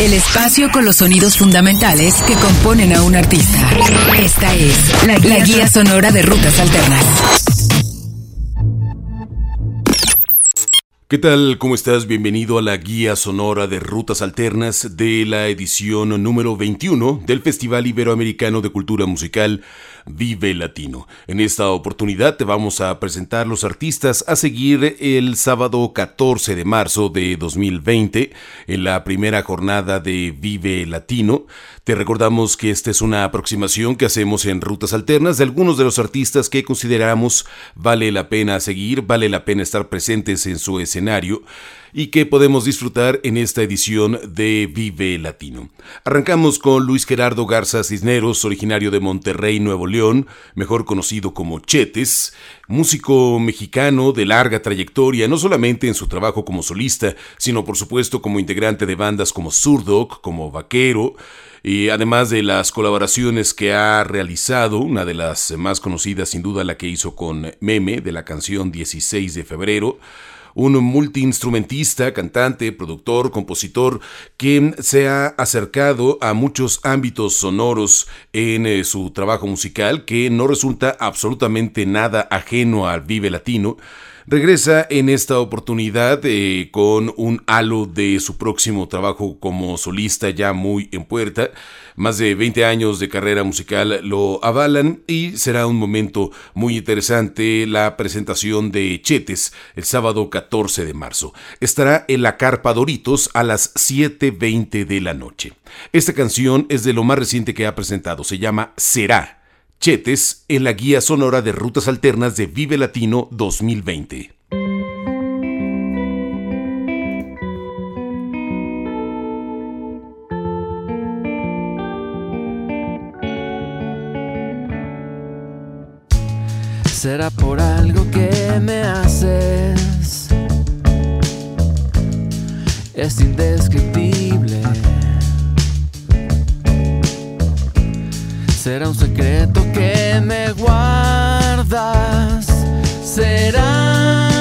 El espacio con los sonidos fundamentales que componen a un artista. Esta es la, la guía sonora de rutas alternas. ¿Qué tal? ¿Cómo estás? Bienvenido a la guía sonora de Rutas Alternas de la edición número 21 del Festival Iberoamericano de Cultura Musical Vive Latino. En esta oportunidad te vamos a presentar los artistas a seguir el sábado 14 de marzo de 2020 en la primera jornada de Vive Latino. Te recordamos que esta es una aproximación que hacemos en rutas alternas de algunos de los artistas que consideramos vale la pena seguir, vale la pena estar presentes en su escenario y que podemos disfrutar en esta edición de Vive Latino. Arrancamos con Luis Gerardo Garza Cisneros, originario de Monterrey, Nuevo León, mejor conocido como Chetes, músico mexicano de larga trayectoria, no solamente en su trabajo como solista, sino por supuesto como integrante de bandas como Surdoc, como Vaquero, y además de las colaboraciones que ha realizado, una de las más conocidas sin duda la que hizo con Meme de la canción 16 de febrero, un multiinstrumentista, cantante, productor, compositor, que se ha acercado a muchos ámbitos sonoros en eh, su trabajo musical, que no resulta absolutamente nada ajeno al Vive Latino, Regresa en esta oportunidad eh, con un halo de su próximo trabajo como solista ya muy en puerta. Más de 20 años de carrera musical lo avalan y será un momento muy interesante la presentación de Chetes el sábado 14 de marzo. Estará en la Carpa Doritos a las 7.20 de la noche. Esta canción es de lo más reciente que ha presentado, se llama Será Chetes en la guía sonora de rutas alternas de Vive Latino 2020. Será por algo que me haces. Es indescriptible. Será un secreto me guardas. Será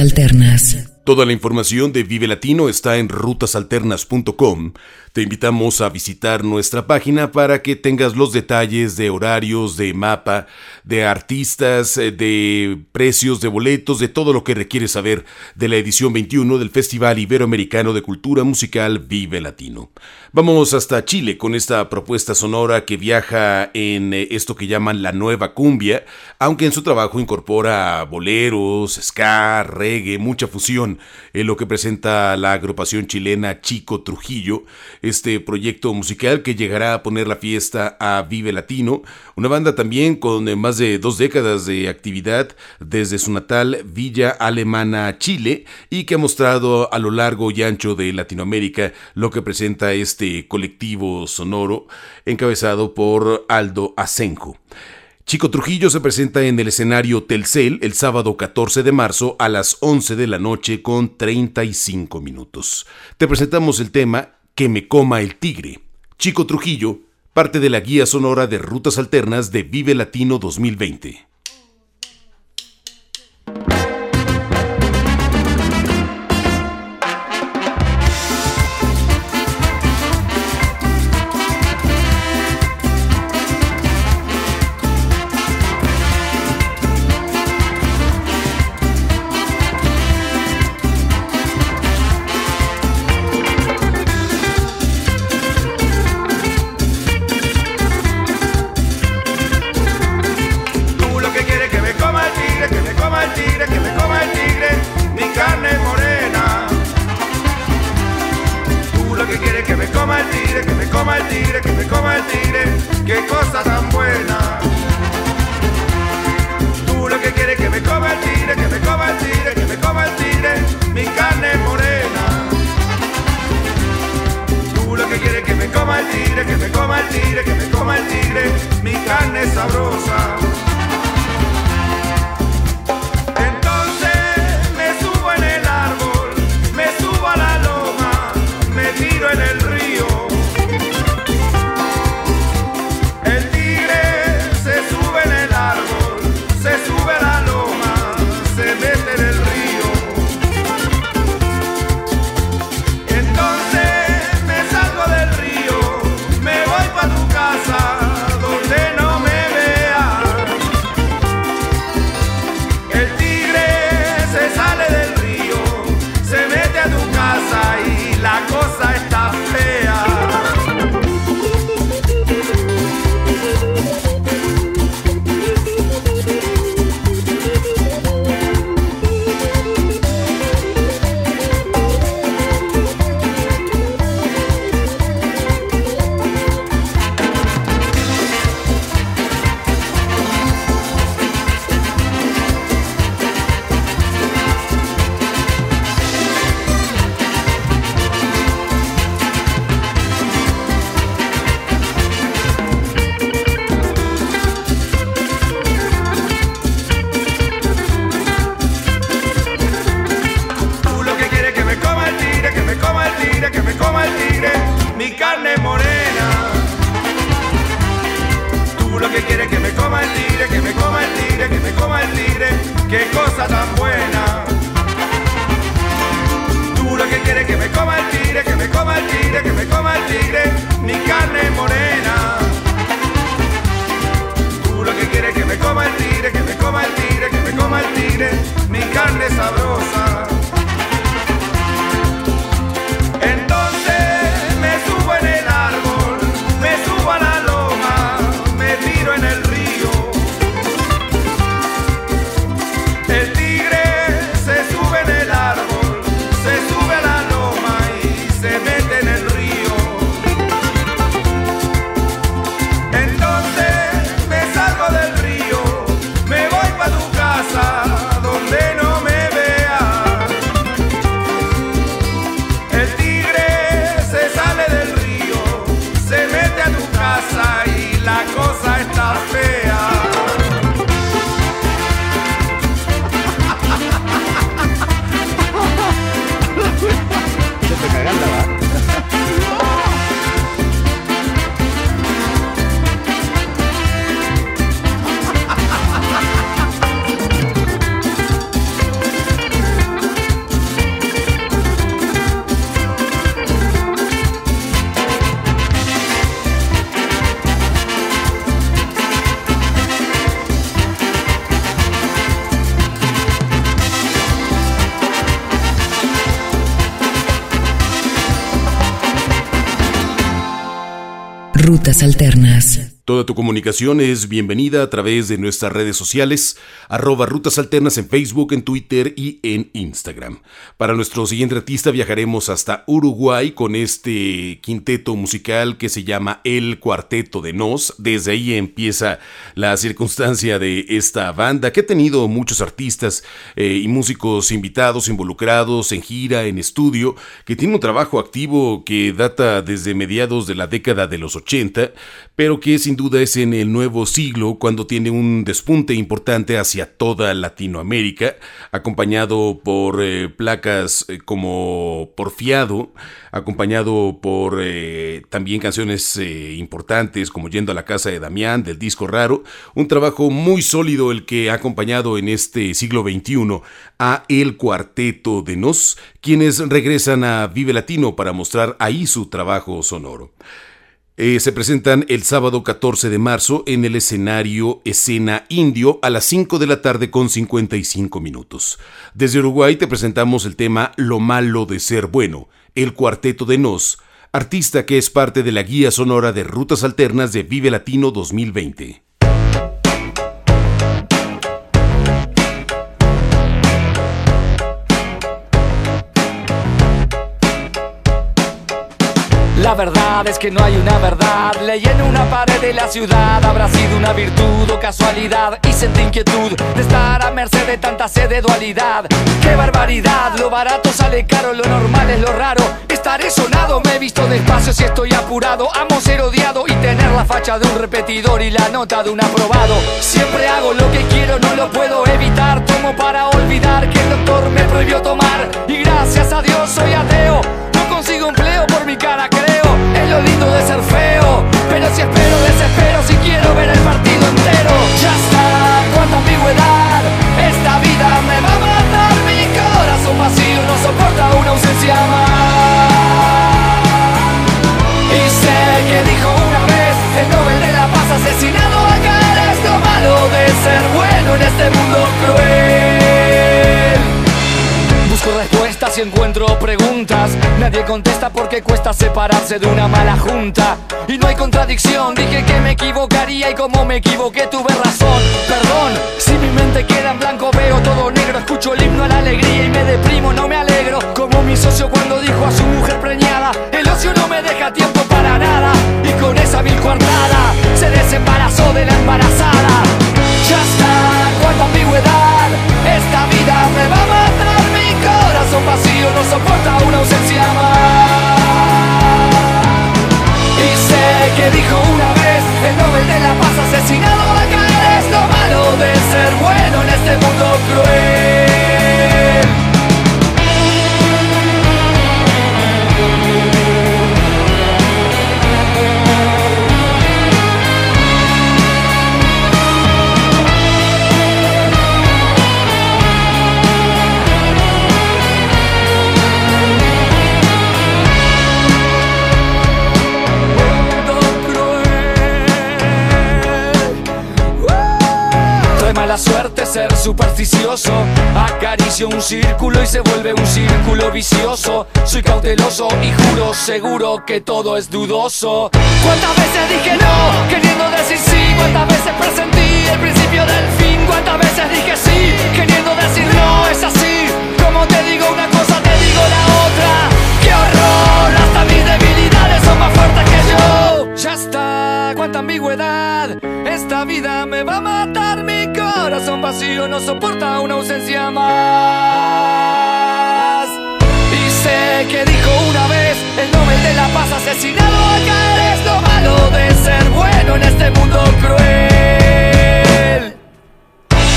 Alternas. Toda la información de Vive Latino está en rutasalternas.com. Te invitamos a visitar nuestra página para que tengas los detalles de horarios, de mapa, de artistas, eh, de precios de boletos, de todo lo que requieres saber de la edición 21 del Festival Iberoamericano de Cultura Musical Vive Latino. Vamos hasta Chile con esta propuesta sonora que viaja en eh, esto que llaman la nueva cumbia, aunque en su trabajo incorpora boleros, ska, reggae, mucha fusión, en lo que presenta la agrupación chilena Chico Trujillo, este proyecto musical que llegará a poner la fiesta a Vive Latino, una banda también con eh, más de dos décadas de actividad desde su natal Villa Alemana, Chile, y que ha mostrado a lo largo y ancho de Latinoamérica lo que presenta este colectivo sonoro encabezado por Aldo Asenjo. Chico Trujillo se presenta en el escenario Telcel el sábado 14 de marzo a las 11 de la noche con 35 minutos. Te presentamos el tema Que me coma el tigre. Chico Trujillo, parte de la guía sonora de rutas alternas de Vive Latino 2020. outside. Rutas Alternas. Toda tu comunicación es bienvenida a través de nuestras redes sociales, arroba Rutas Alternas en Facebook, en Twitter y en Instagram. Para nuestro siguiente artista viajaremos hasta Uruguay con este quinteto musical que se llama El Cuarteto de Nos. Desde ahí empieza la circunstancia de esta banda que ha tenido muchos artistas eh, y músicos invitados, involucrados en gira, en estudio, que tiene un trabajo activo que data desde mediados de la década de los 80, pero que sin duda es en el nuevo siglo cuando tiene un despunte importante hacia toda Latinoamérica, acompañado por eh, placas eh, como Porfiado, acompañado por eh, también canciones importantes como Yendo a la casa de Damián, del disco raro, un trabajo muy sólido el que ha acompañado en este siglo XXI a El Cuarteto de Nos, quienes regresan a Vive Latino para mostrar ahí su trabajo sonoro. Eh, se presentan el sábado 14 de marzo en el escenario Escena Indio a las 5 de la tarde con 55 minutos. Desde Uruguay te presentamos el tema Lo malo de ser bueno, el cuarteto de Nos, artista que es parte de la guía sonora de Rutas Alternas de Vive Latino 2020. La verdad es que no hay una verdad. Leí en una pared de la ciudad. Habrá sido una virtud o casualidad. Y sentí inquietud de estar a merced de tanta sed de dualidad. ¡Qué barbaridad! Lo barato sale caro, lo normal es lo raro. Estaré sonado, me he visto despacio si estoy apurado. Amo ser odiado y tener la facha de un repetidor y la nota de un aprobado. Siempre hago lo que quiero, no lo puedo evitar. Tomo para olvidar que el doctor me prohibió tomar. Y gracias a Dios soy ateo. Consigo empleo por mi cara, creo es lo lindo de ser feo. Pero si espero, desespero, si quiero ver el partido entero. Ya está, cuánta ambigüedad. Esta vida me va a matar. Mi corazón vacío no soporta una ausencia más. Y sé que dijo una vez el Nobel de la Paz asesinado y encuentro preguntas. Nadie contesta porque cuesta separarse de una mala junta. Y no hay contradicción, dije que me equivocaría y como me equivoqué tuve razón. Perdón, si mi mente queda en blanco veo todo negro, escucho el himno a la alegría y me deprimo, no me alegro. Como mi socio cuando dijo a su mujer preñada, el ocio no me deja tiempo para nada. Y con esa mil cuartada se desembarazó de la embarazada. Ya está, cuánta ambigüedad, esta vida me va a matar corazón vacío no soporta una ausencia más. Y sé que dijo una vez el Nobel de la Paz asesinado acá es lo malo de ser bueno en este mundo cruel. La suerte ser supersticioso. Acaricio un círculo y se vuelve un círculo vicioso. Soy cauteloso y juro seguro que todo es dudoso. ¿Cuántas veces dije no, queriendo decir sí? ¿Cuántas veces presentí el principio del fin? ¿Cuántas veces dije sí, queriendo decir no? Es así, como te digo una cosa, te digo no soporta una ausencia más. Y sé que dijo una vez el Nobel de la Paz asesinado acá es lo malo de ser bueno en este mundo cruel.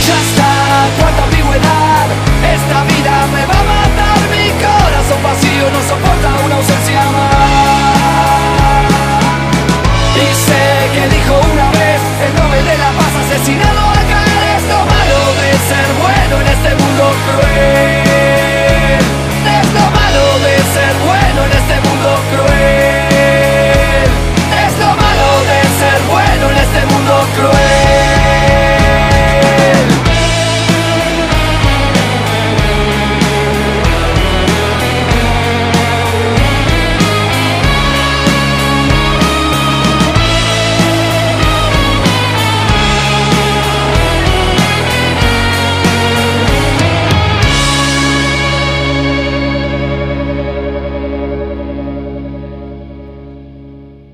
Ya está, cuánta ambigüedad, esta vida me va a matar, mi corazón vacío no soporta una ausencia más. Y sé que dijo una vez el Nobel de la Paz asesinado ser bueno en este mundo cruel.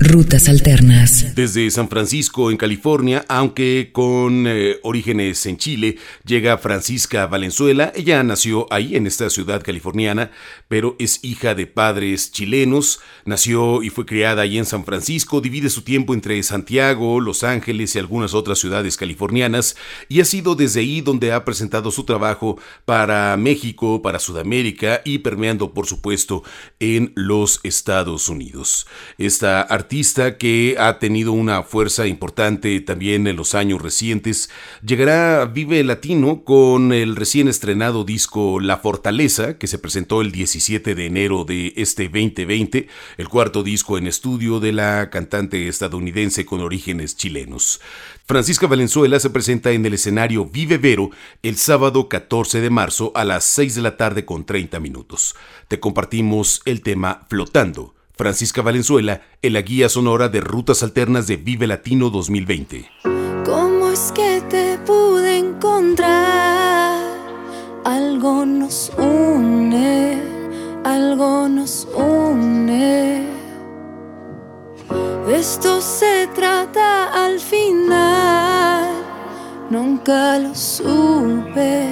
Rutas Alternas. Desde San Francisco, en California, aunque con eh, orígenes en Chile, llega Francisca Valenzuela. Ella nació ahí, en esta ciudad californiana, pero es hija de padres chilenos. Nació y fue criada ahí en San Francisco. Divide su tiempo entre Santiago, Los Ángeles y algunas otras ciudades californianas. Y ha sido desde ahí donde ha presentado su trabajo para México, para Sudamérica y permeando, por supuesto, en los Estados Unidos. Esta artista que ha tenido una fuerza importante también en los años recientes, llegará Vive Latino con el recién estrenado disco La Fortaleza, que se presentó el 17 de enero de este 2020, el cuarto disco en estudio de la cantante estadounidense con orígenes chilenos. Francisca Valenzuela se presenta en el escenario Vive Vero el sábado 14 de marzo a las 6 de la tarde con 30 minutos. Te compartimos el tema Flotando Francisca Valenzuela en la guía sonora de Rutas Alternas de Vive Latino 2020. ¿Cómo es que te pude encontrar? Algo nos une, algo nos une. De esto se trata al final. Nunca lo supe,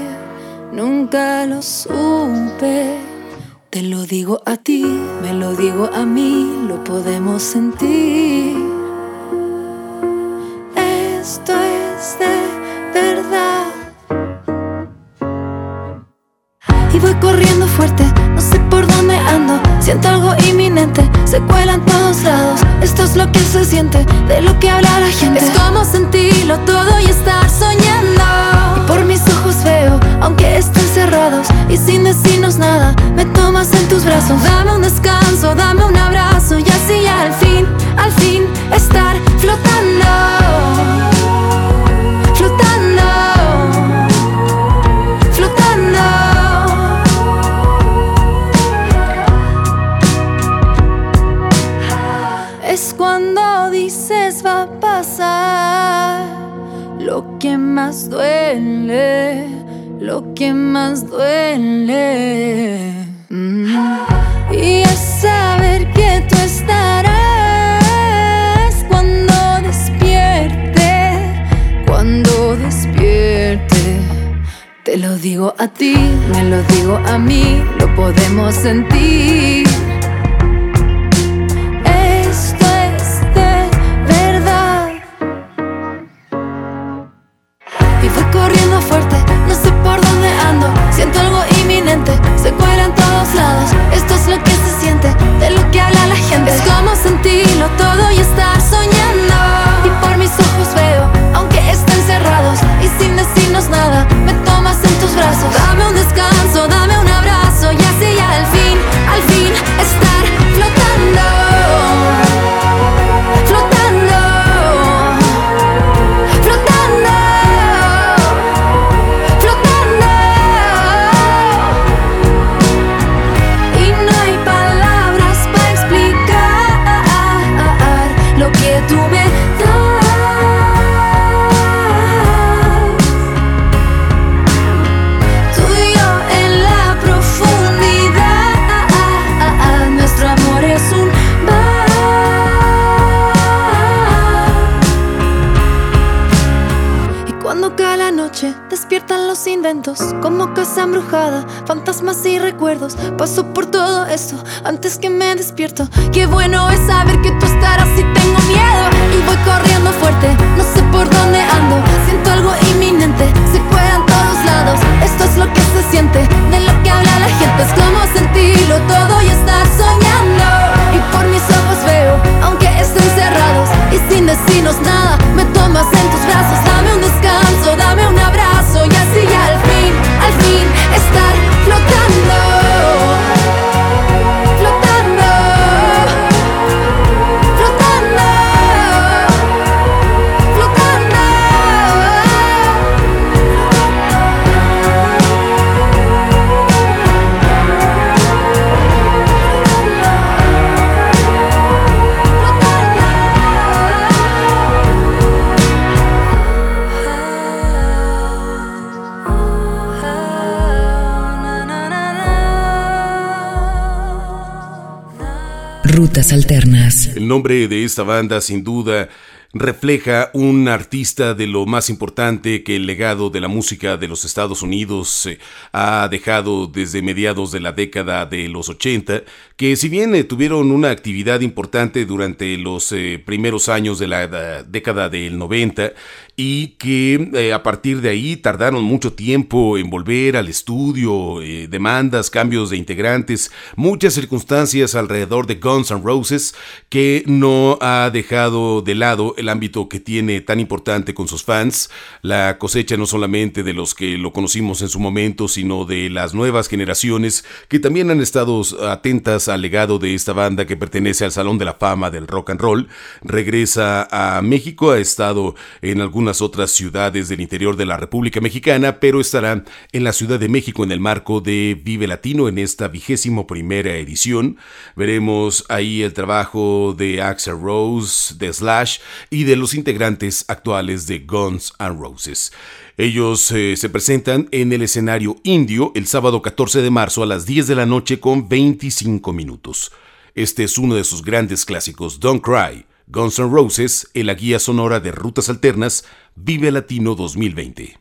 nunca lo supe. Te lo digo a ti, me lo digo a mí, lo podemos sentir. Esto es de verdad. Y voy corriendo fuerte, no sé por dónde Siento algo inminente, se cuela en todos lados. Esto es lo que se siente, de lo que habla la gente. Es como sentirlo todo y estar soñando. Y por mis ojos veo, aunque estén cerrados y sin decirnos nada, me tomas en tus brazos. Dame un descanso, dame un abrazo y así al fin, al fin estar flotando. Duele, lo que más duele. Mm. Y es saber que tú estarás cuando despierte, cuando despierte. Te lo digo a ti, me lo digo a mí, lo podemos sentir. Embrujada, fantasmas y recuerdos. Paso por todo eso antes que me despierto. Qué bueno es saber que tú estarás si tengo miedo. Y voy corriendo fuerte, no sé por dónde ando. Siento algo inminente, se cuelan todos lados. Esto es lo que se siente, de lo que habla la gente. Es como sentirlo todo y estar El nombre de esta banda sin duda refleja un artista de lo más importante que el legado de la música de los Estados Unidos eh, ha dejado desde mediados de la década de los 80, que si bien eh, tuvieron una actividad importante durante los eh, primeros años de la década del 90 y que a partir de ahí tardaron mucho tiempo en volver al estudio, demandas, cambios de integrantes, muchas circunstancias alrededor de Guns N' Roses que no ha dejado de lado el ámbito que tiene tan importante con sus fans, la cosecha no solamente de los que lo conocimos en su momento, sino de las nuevas generaciones que también han estado atentas al legado de esta banda que pertenece al Salón de la Fama del Rock and Roll. Regresa a México, ha estado en algunas otras ciudades del interior de la República Mexicana, pero estará en la Ciudad de México en el marco de Vive Latino en esta vigésimo primera edición. Veremos ahí el trabajo de Axel Rose, de Slash y de los integrantes actuales de Guns N' Roses. Ellos eh, se presentan en el escenario indio el sábado 14 de marzo a las 10 de la noche con 25 minutos. Este es uno de sus grandes clásicos, Don't Cry, Guns N' Roses, en la guía sonora de Rutas Alternas, Vive Latino 2020.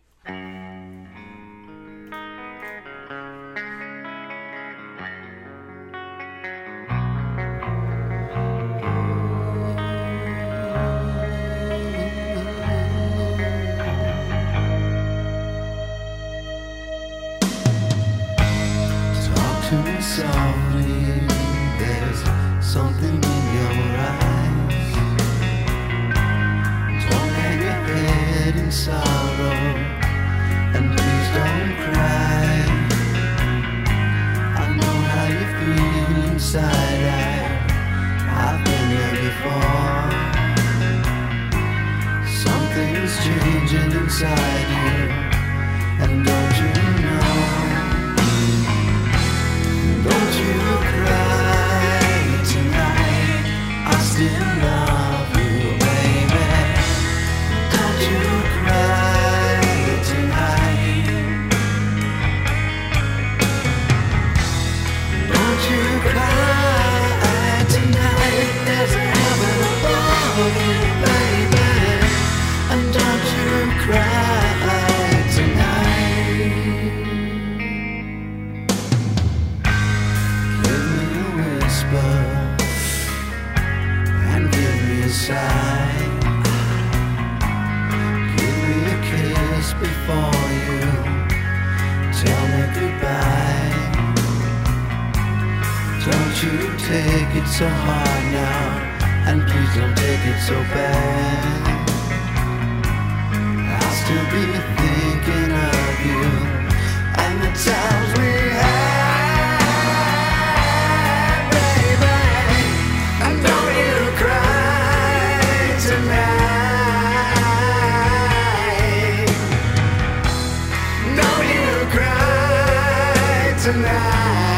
tonight.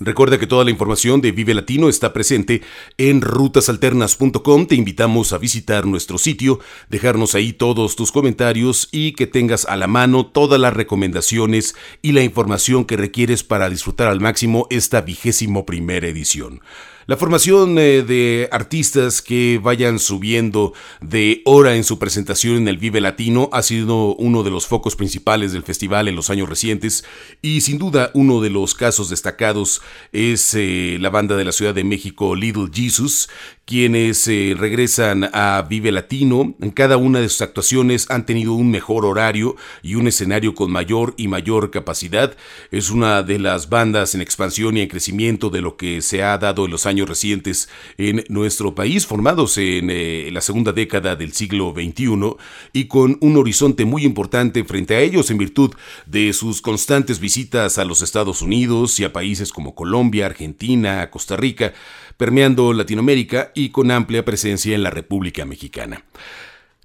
Recuerda que toda la información de Vive Latino está presente en rutasalternas.com. Te invitamos a visitar nuestro sitio, dejarnos ahí todos tus comentarios y que tengas a la mano todas las recomendaciones y la información que requieres para disfrutar al máximo esta vigésimo primera edición. La formación eh, de artistas que vayan subiendo de hora en su presentación en el Vive Latino ha sido uno de los focos principales del festival en los años recientes y sin duda uno de los casos destacados es eh, la banda de la Ciudad de México Little Jesus, quienes eh, regresan a Vive Latino. En cada una de sus actuaciones han tenido un mejor horario y un escenario con mayor y mayor capacidad. Es una de las bandas en expansión y en crecimiento de lo que se ha dado en los años recientes en nuestro país, formados en eh, la segunda década del siglo XXI y con un horizonte muy importante frente a ellos en virtud de sus constantes visitas a los Estados Unidos y a países como Colombia, Argentina, Costa Rica permeando Latinoamérica y con amplia presencia en la República Mexicana.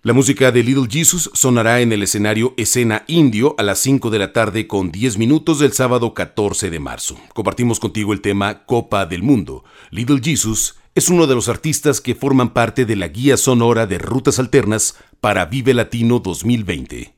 La música de Little Jesus sonará en el escenario Escena Indio a las 5 de la tarde con 10 minutos del sábado 14 de marzo. Compartimos contigo el tema Copa del Mundo. Little Jesus es uno de los artistas que forman parte de la guía sonora de Rutas Alternas para Vive Latino 2020.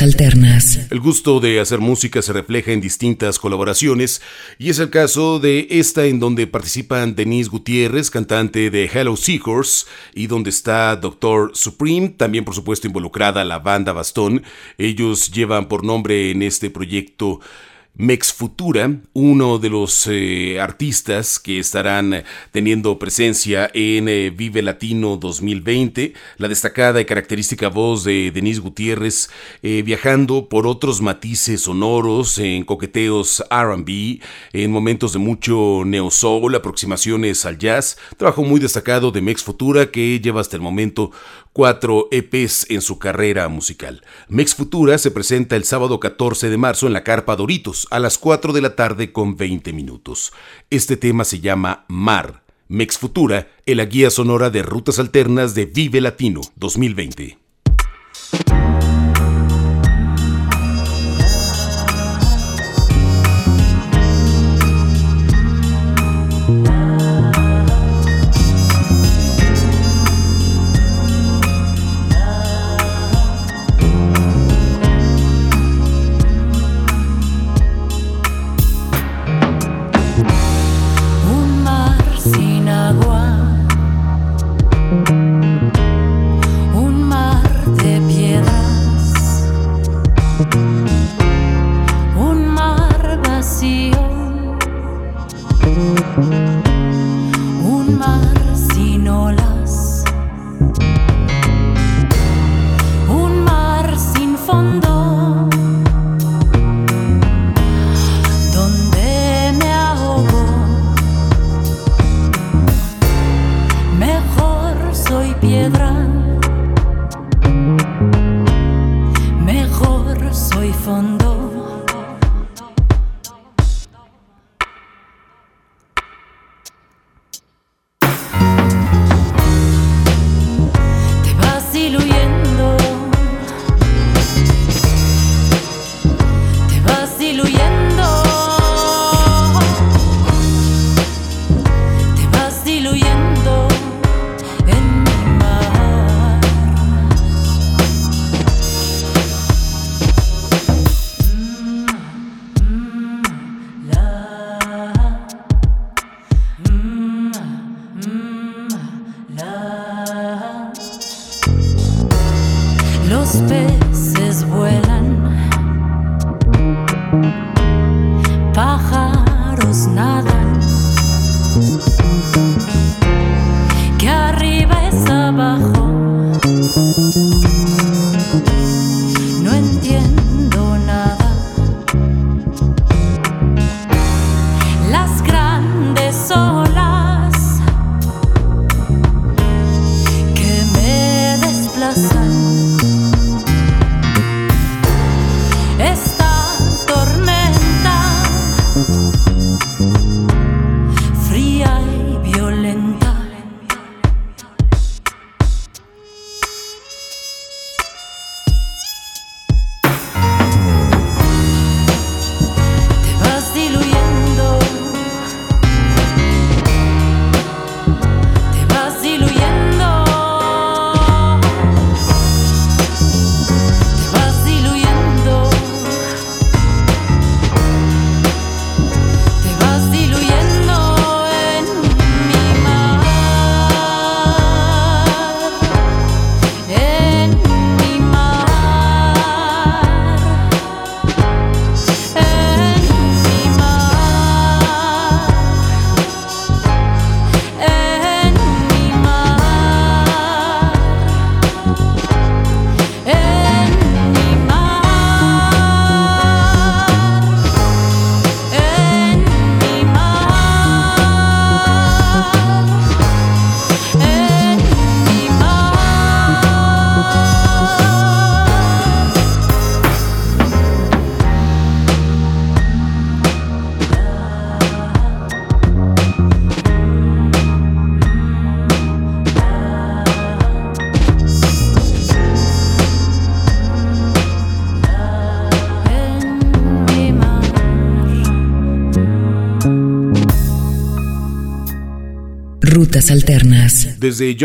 Alternas. El gusto de hacer música se refleja en distintas colaboraciones y es el caso de esta en donde participan Denise Gutiérrez, cantante de Hello Seahorse, y donde está Doctor Supreme, también por supuesto involucrada la banda Bastón. Ellos llevan por nombre en este proyecto Mex Futura, uno de los eh, artistas que estarán teniendo presencia en eh, Vive Latino 2020, la destacada y característica voz de Denise Gutiérrez eh, viajando por otros matices sonoros en coqueteos RB, en momentos de mucho neo-soul, aproximaciones al jazz, trabajo muy destacado de Mex Futura que lleva hasta el momento cuatro EPs en su carrera musical. Mex Futura se presenta el sábado 14 de marzo en la Carpa Doritos a las 4 de la tarde con 20 minutos. Este tema se llama Mar. Mex Futura, en la guía sonora de rutas alternas de Vive Latino 2020. Rutas Alternas. Desde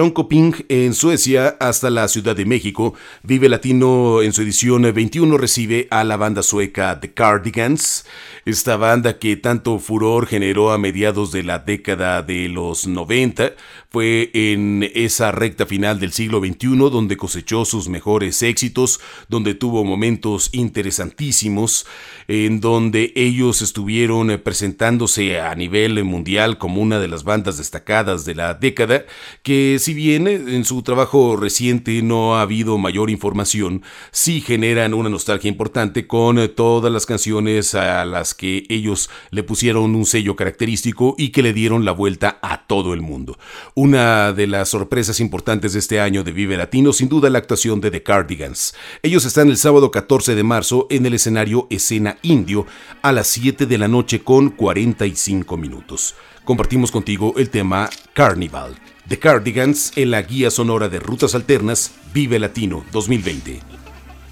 en Suecia hasta la Ciudad de México, Vive Latino en su edición 21 recibe a la banda sueca The Cardigans, esta banda que tanto furor generó a mediados de la década de los 90, fue en esa recta final del siglo XXI donde cosechó sus mejores éxitos, donde tuvo momentos interesantísimos, en donde ellos estuvieron presentándose a nivel mundial como una de las bandas destacadas de la década, que si bien en su trabajo reciente no ha habido mayor información, sí generan una nostalgia importante con todas las canciones a las que ellos le pusieron un sello característico y que le dieron la vuelta a todo el mundo. Una de las sorpresas importantes de este año de Vive Latino, sin duda la actuación de The Cardigans. Ellos están el sábado 14 de marzo en el escenario Escena Indio a las 7 de la noche con 45 minutos. Compartimos contigo el tema Carnival. The Cardigans en la guía sonora de Rutas Alternas Vive Latino 2020.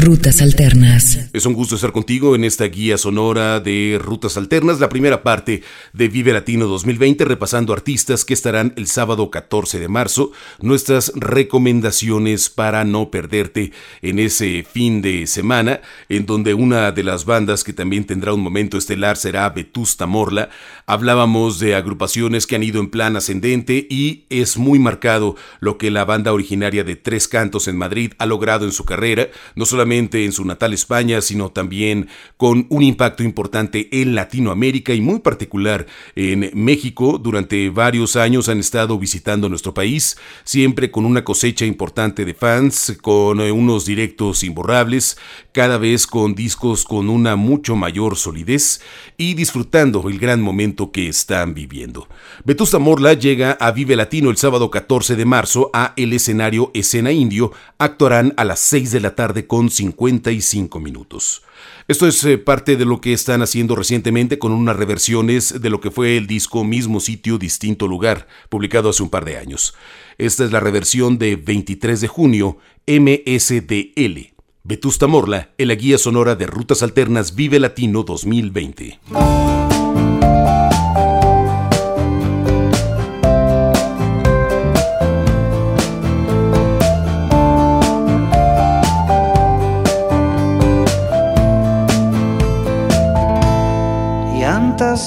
Rutas Alternas. Es un gusto estar contigo en esta guía sonora de Rutas Alternas, la primera parte de Vive Latino 2020, repasando artistas que estarán el sábado 14 de marzo, nuestras recomendaciones para no perderte en ese fin de semana, en donde una de las bandas que también tendrá un momento estelar será Vetusta Morla. Hablábamos de agrupaciones que han ido en plan ascendente y es muy marcado lo que la banda originaria de Tres Cantos en Madrid ha logrado en su carrera, no solamente en su natal España, sino también con un impacto importante en Latinoamérica y muy particular en México. Durante varios años han estado visitando nuestro país, siempre con una cosecha importante de fans, con unos directos imborrables, cada vez con discos con una mucho mayor solidez y disfrutando el gran momento que están viviendo. Vetusta Morla llega a Vive Latino el sábado 14 de marzo a el escenario Escena Indio. Actuarán a las 6 de la tarde con 55 minutos. Esto es eh, parte de lo que están haciendo recientemente con unas reversiones de lo que fue el disco Mismo Sitio, Distinto Lugar, publicado hace un par de años. Esta es la reversión de 23 de junio, MSDL. Vetusta Morla, en la guía sonora de Rutas Alternas Vive Latino 2020.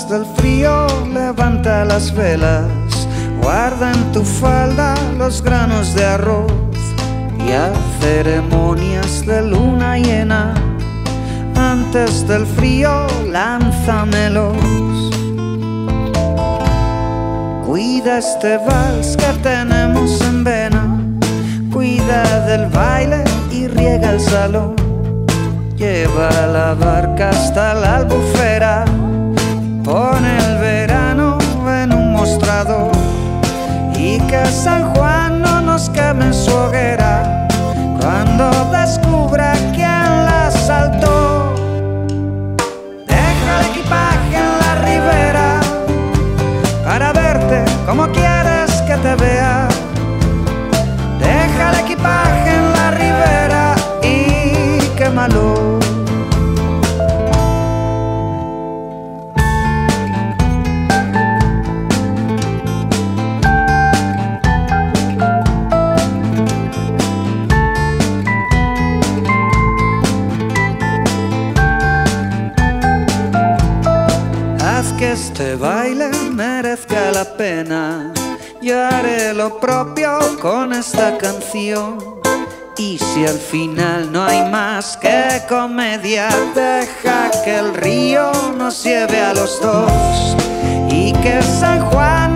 Del frío, levanta las velas, guarda en tu falda los granos de arroz y a ceremonias de luna llena. Antes del frío, lánzamelos. Cuida este vals que tenemos en vena, cuida del baile y riega el salón. Lleva la barca hasta la albufera Pone el verano en un mostrador y que San Juan no nos queme en su hoguera cuando descubra quién la saltó. Deja el equipaje en la ribera para verte como quieres que te vea. Este baile merezca la pena. Yo haré lo propio con esta canción. Y si al final no hay más que comedia, deja que el río nos lleve a los dos. Y que San Juan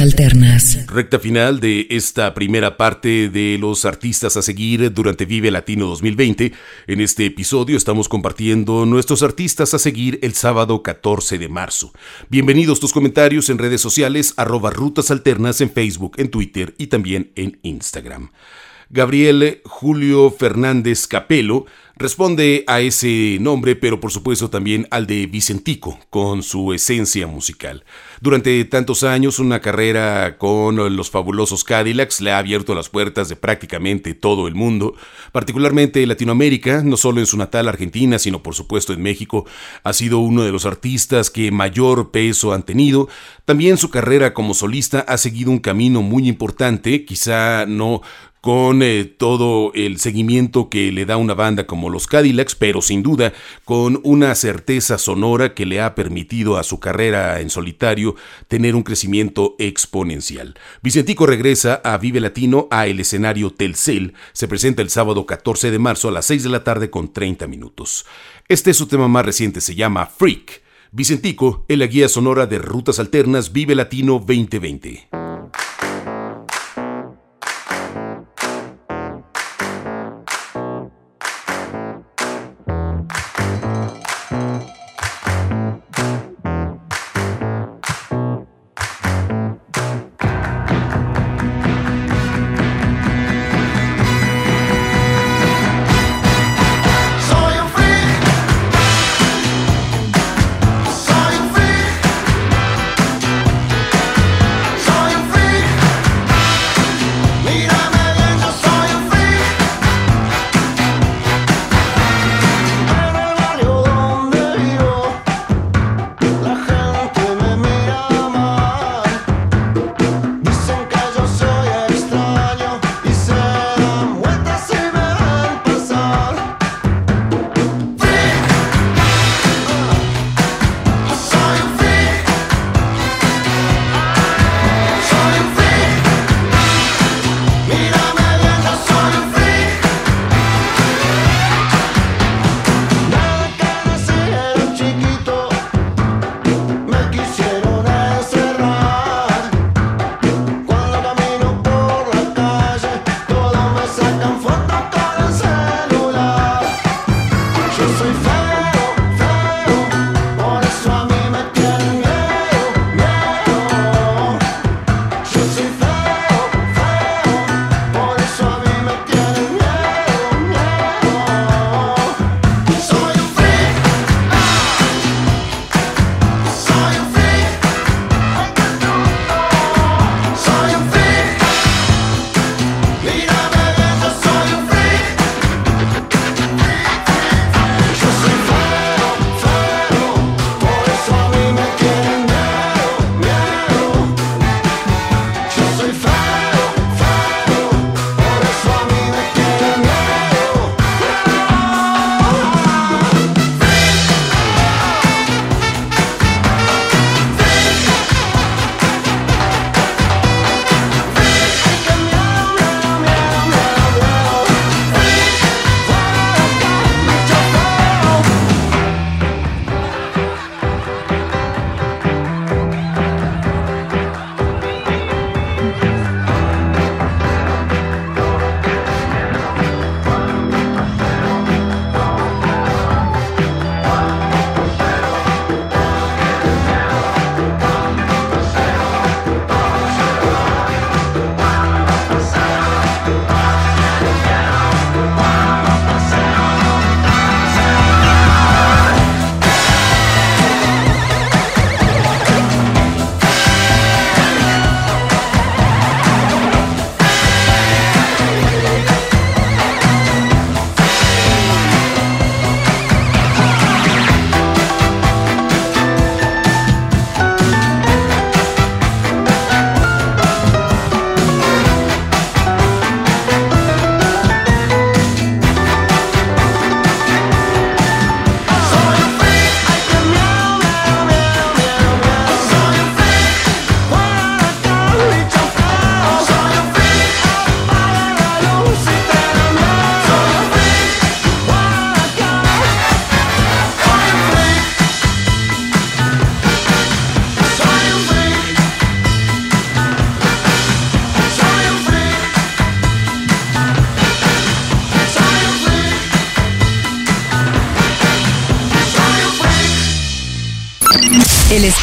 Alternas. Recta final de esta primera parte de los artistas a seguir durante Vive Latino 2020. En este episodio estamos compartiendo nuestros artistas a seguir el sábado 14 de marzo. Bienvenidos tus comentarios en redes sociales, arroba Rutas Alternas en Facebook, en Twitter y también en Instagram. Gabriel Julio Fernández Capelo responde a ese nombre, pero por supuesto también al de Vicentico, con su esencia musical. Durante tantos años, una carrera con los fabulosos Cadillacs le ha abierto las puertas de prácticamente todo el mundo, particularmente Latinoamérica, no solo en su natal Argentina, sino por supuesto en México. Ha sido uno de los artistas que mayor peso han tenido. También su carrera como solista ha seguido un camino muy importante, quizá no con eh, todo el seguimiento que le da una banda como los Cadillacs, pero sin duda con una certeza sonora que le ha permitido a su carrera en solitario tener un crecimiento exponencial. Vicentico regresa a Vive Latino a el escenario Telcel, se presenta el sábado 14 de marzo a las 6 de la tarde con 30 minutos. Este es su tema más reciente, se llama Freak. Vicentico en la guía sonora de Rutas Alternas Vive Latino 2020.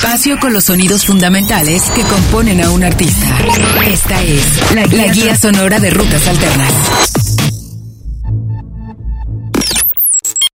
Espacio con los sonidos fundamentales que componen a un artista. Esta es la, guía sonora de rutas alternas.